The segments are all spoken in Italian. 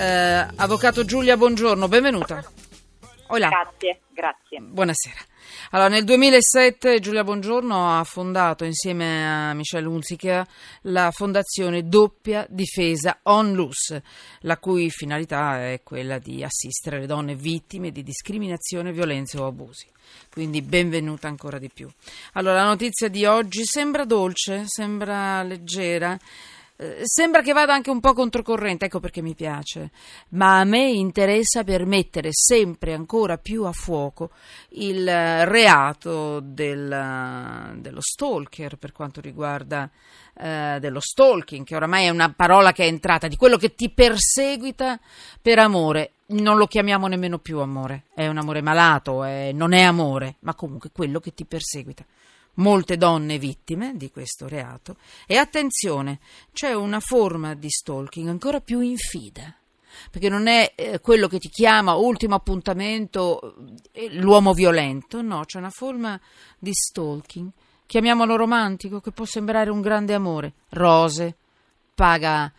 Eh, avvocato Giulia, buongiorno, benvenuta. Hola. Grazie, grazie. Buonasera. Allora, nel 2007 Giulia Buongiorno ha fondato insieme a Michel Hunziker la fondazione Doppia Difesa Onlus, la cui finalità è quella di assistere le donne vittime di discriminazione, violenze o abusi. Quindi benvenuta ancora di più. Allora, la notizia di oggi sembra dolce, sembra leggera. Eh, sembra che vada anche un po' controcorrente, ecco perché mi piace, ma a me interessa per mettere sempre ancora più a fuoco il reato del, dello stalker per quanto riguarda eh, dello stalking, che oramai è una parola che è entrata, di quello che ti perseguita per amore. Non lo chiamiamo nemmeno più amore, è un amore malato, è, non è amore, ma comunque quello che ti perseguita molte donne vittime di questo reato. E attenzione, c'è una forma di stalking ancora più infida perché non è eh, quello che ti chiama ultimo appuntamento eh, l'uomo violento, no, c'è una forma di stalking, chiamiamolo romantico, che può sembrare un grande amore, rose, paga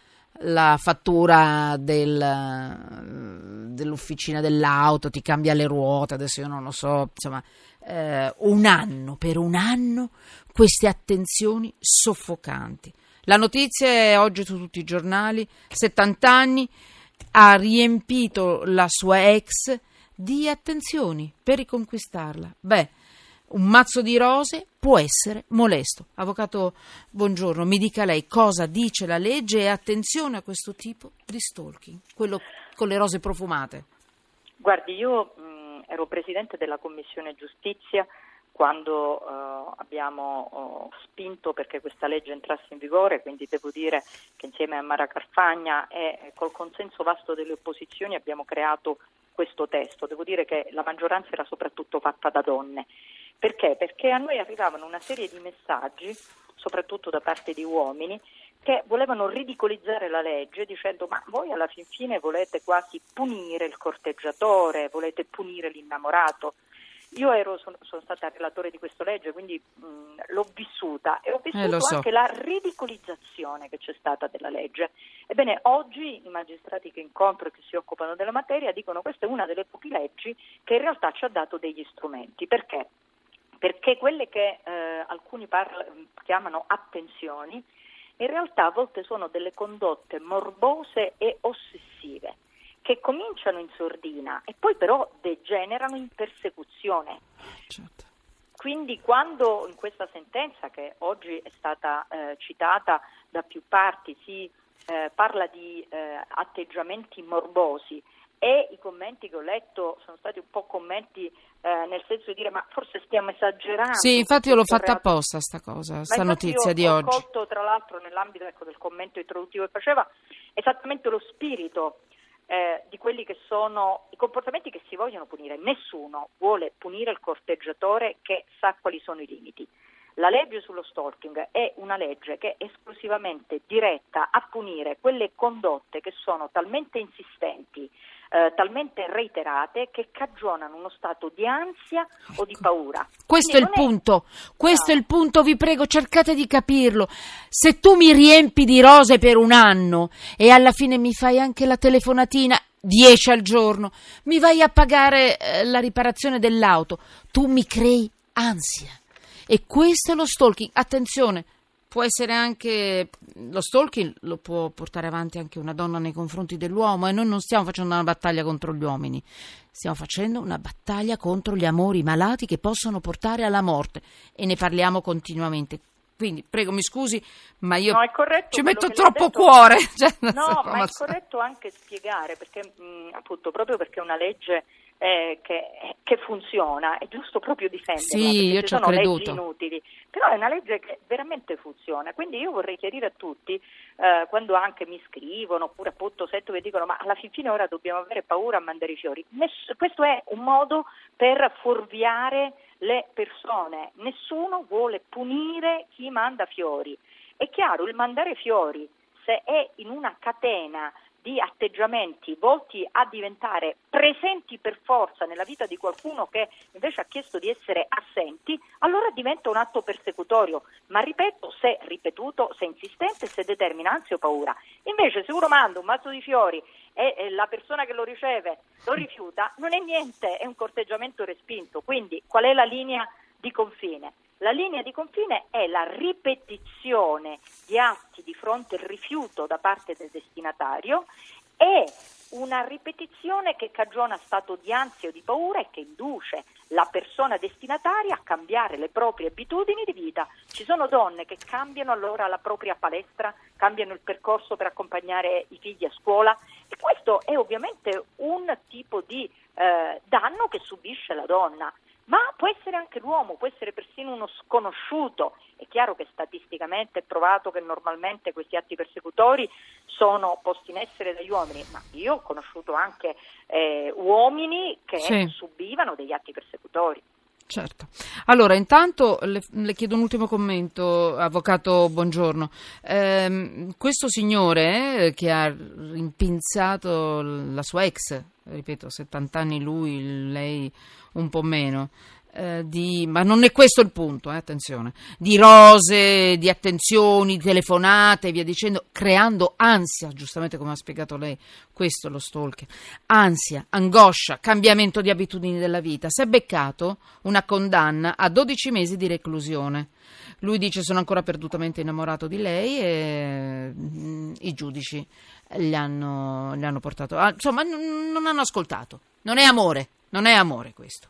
la fattura del, dell'officina dell'auto, ti cambia le ruote, adesso io non lo so, insomma, eh, un anno, per un anno, queste attenzioni soffocanti. La notizia è oggi su tutti i giornali, 70 anni, ha riempito la sua ex di attenzioni per riconquistarla. Beh, un mazzo di rose può essere molesto. Avvocato, buongiorno, mi dica lei cosa dice la legge e attenzione a questo tipo di stalking, quello con le rose profumate. Guardi, io ero presidente della Commissione Giustizia quando uh, abbiamo uh, spinto perché questa legge entrasse in vigore, quindi devo dire che insieme a Mara Carfagna e col consenso vasto delle opposizioni abbiamo creato questo testo. Devo dire che la maggioranza era soprattutto fatta da donne. Perché? Perché a noi arrivavano una serie di messaggi, soprattutto da parte di uomini, che volevano ridicolizzare la legge dicendo ma voi alla fin fine volete quasi punire il corteggiatore, volete punire l'innamorato. Io ero, sono, sono stata relatore di questa legge, quindi mh, l'ho vissuta e ho vissuto eh, so. anche la ridicolizzazione che c'è stata della legge. Ebbene, oggi i magistrati che incontro e che si occupano della materia dicono che questa è una delle poche leggi che in realtà ci ha dato degli strumenti. Perché? Perché quelle che eh, alcuni parla, chiamano attenzioni, in realtà a volte sono delle condotte morbose e ossessive che cominciano in sordina e poi però degenerano in persecuzione. Certo. Quindi quando in questa sentenza che oggi è stata eh, citata da più parti si eh, parla di eh, atteggiamenti morbosi e i commenti che ho letto sono stati un po' commenti eh, nel senso di dire ma forse stiamo esagerando. Sì, infatti io l'ho fatta apposta sta cosa, sta notizia di oggi. Ho colto tra l'altro nell'ambito ecco, del commento introduttivo che faceva esattamente lo spirito eh, di quelli che sono i comportamenti che si vogliono punire. Nessuno vuole punire il corteggiatore che sa quali sono i limiti. La legge sullo stalking è una legge che è esclusivamente diretta a punire quelle condotte che sono talmente insistenti, eh, talmente reiterate che cagionano uno stato di ansia o di paura. Questo Quindi è il punto, è... questo no. è il punto, vi prego, cercate di capirlo. Se tu mi riempi di rose per un anno e alla fine mi fai anche la telefonatina 10 al giorno, mi vai a pagare eh, la riparazione dell'auto, tu mi crei ansia. E questo è lo stalking. Attenzione, può essere anche lo stalking lo può portare avanti anche una donna nei confronti dell'uomo e noi non stiamo facendo una battaglia contro gli uomini, stiamo facendo una battaglia contro gli amori malati che possono portare alla morte e ne parliamo continuamente. Quindi prego, mi scusi, ma io no, ci metto troppo detto... cuore. Cioè, no, ma è corretto anche spiegare, perché mh, appunto proprio perché è una legge eh, che, che, funziona, è giusto proprio difenderla, sì, io ci sono creduto. leggi inutili, però è una legge che veramente funziona, quindi io vorrei chiarire a tutti, eh, quando anche mi scrivono, oppure appunto sento che dicono ma alla fine ora dobbiamo avere paura a mandare i fiori, Ness- questo è un modo per fuorviare le persone, nessuno vuole punire chi manda fiori, è chiaro, il mandare fiori se è in una catena di atteggiamenti volti a diventare presenti per forza nella vita di qualcuno che invece ha chiesto di essere assenti, allora diventa un atto persecutorio, ma ripeto, se ripetuto, se insistente, se determina ansia o paura. Invece se uno manda un mazzo di fiori e la persona che lo riceve lo rifiuta, non è niente, è un corteggiamento respinto. Quindi qual è la linea di confine? La linea di confine è la ripetizione di atti fronte al rifiuto da parte del destinatario e una ripetizione che cagiona stato di ansia o di paura e che induce la persona destinataria a cambiare le proprie abitudini di vita. Ci sono donne che cambiano allora la propria palestra, cambiano il percorso per accompagnare i figli a scuola e questo è ovviamente un tipo di eh, danno che subisce la donna ma può essere anche l'uomo, può essere persino uno sconosciuto. È chiaro che statisticamente è provato che normalmente questi atti persecutori sono posti in essere dagli uomini, ma io ho conosciuto anche eh, uomini che sì. subivano degli atti persecutori. Certo. Allora, intanto le, le, chiedo un ultimo commento, avvocato Buongiorno. Eh, questo signore eh, che ha rimpinzato la sua ex, ripeto, 70 anni lui, lei un po' meno, eh, di, ma non è questo il punto, eh, attenzione, di rose, di attenzioni, telefonate e via dicendo, creando ansia, giustamente come ha spiegato lei, questo è lo stalker, ansia, angoscia, cambiamento di abitudini della vita. Si è beccato una condanna a 12 mesi di reclusione. Lui dice sono ancora perdutamente innamorato di lei e mm, i giudici gli hanno, gli hanno portato, ah, insomma n- non hanno ascoltato, non è amore, non è amore questo.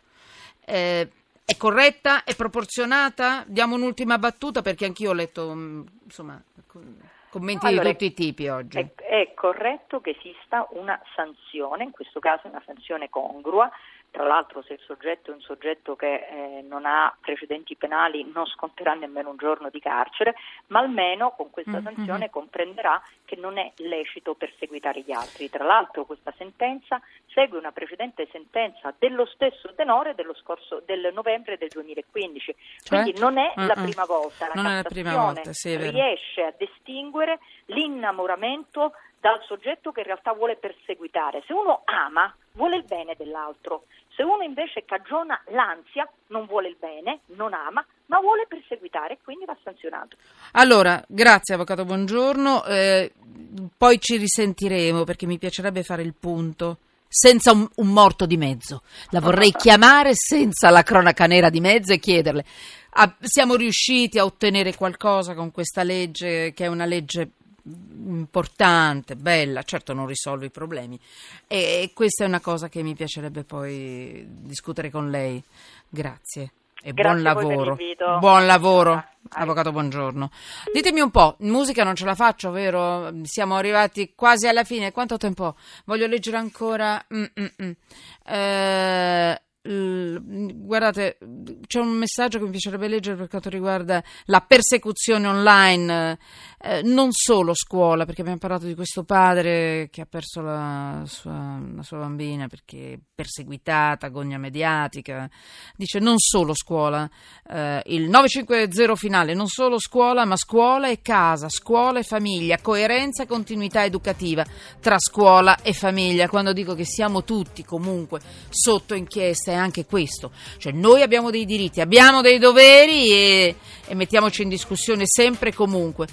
Eh, è corretta? È proporzionata? Diamo un'ultima battuta perché anch'io ho letto mm, insomma, commenti allora, di tutti i tipi oggi. È, è corretto che esista una sanzione, in questo caso una sanzione congrua, tra l'altro se il soggetto è un soggetto che eh, non ha precedenti penali non sconterà nemmeno un giorno di carcere, ma almeno con questa mm-hmm. sanzione comprenderà che non è lecito perseguitare gli altri. Tra l'altro questa sentenza segue una precedente sentenza dello stesso tenore dello scorso, del novembre del 2015, cioè? quindi non è mm-hmm. la prima volta. La non Cassazione volta, sì, riesce a distinguere l'innamoramento dal soggetto che in realtà vuole perseguitare. Se uno ama, vuole il bene dell'altro. Se uno invece cagiona l'ansia, non vuole il bene, non ama, ma vuole perseguitare e quindi va sanzionato. Allora, grazie Avvocato, buongiorno. Eh, poi ci risentiremo perché mi piacerebbe fare il punto senza un, un, morto di mezzo. La vorrei chiamare senza la cronaca nera di mezzo e chiederle. Ah, siamo riusciti a ottenere qualcosa con questa legge, che è una legge importante, bella, certo non risolve i problemi e questa è una cosa che mi piacerebbe poi discutere con lei. Grazie. E Grazie buon lavoro. Buon lavoro, avvocato, buongiorno. Ditemi un po', musica non ce la faccio, vero? Siamo arrivati quasi alla fine. Quanto tempo? Voglio leggere ancora. Mm-mm. Eh, guardate, c'è un messaggio che mi piacerebbe leggere per quanto riguarda la persecuzione online, eh, non solo scuola, perché abbiamo parlato di questo padre che ha perso la sua, la sua bambina perché perseguitata, agonia mediatica, dice non solo scuola, eh, il 950 finale, non solo scuola, ma scuola e casa, scuola e famiglia, coerenza e continuità educativa tra scuola e famiglia, quando dico che siamo tutti comunque sotto inchiesta è anche questo, cioè noi abbiamo dei diritti, abbiamo dei doveri e, e mettiamoci in discussione sempre e comunque.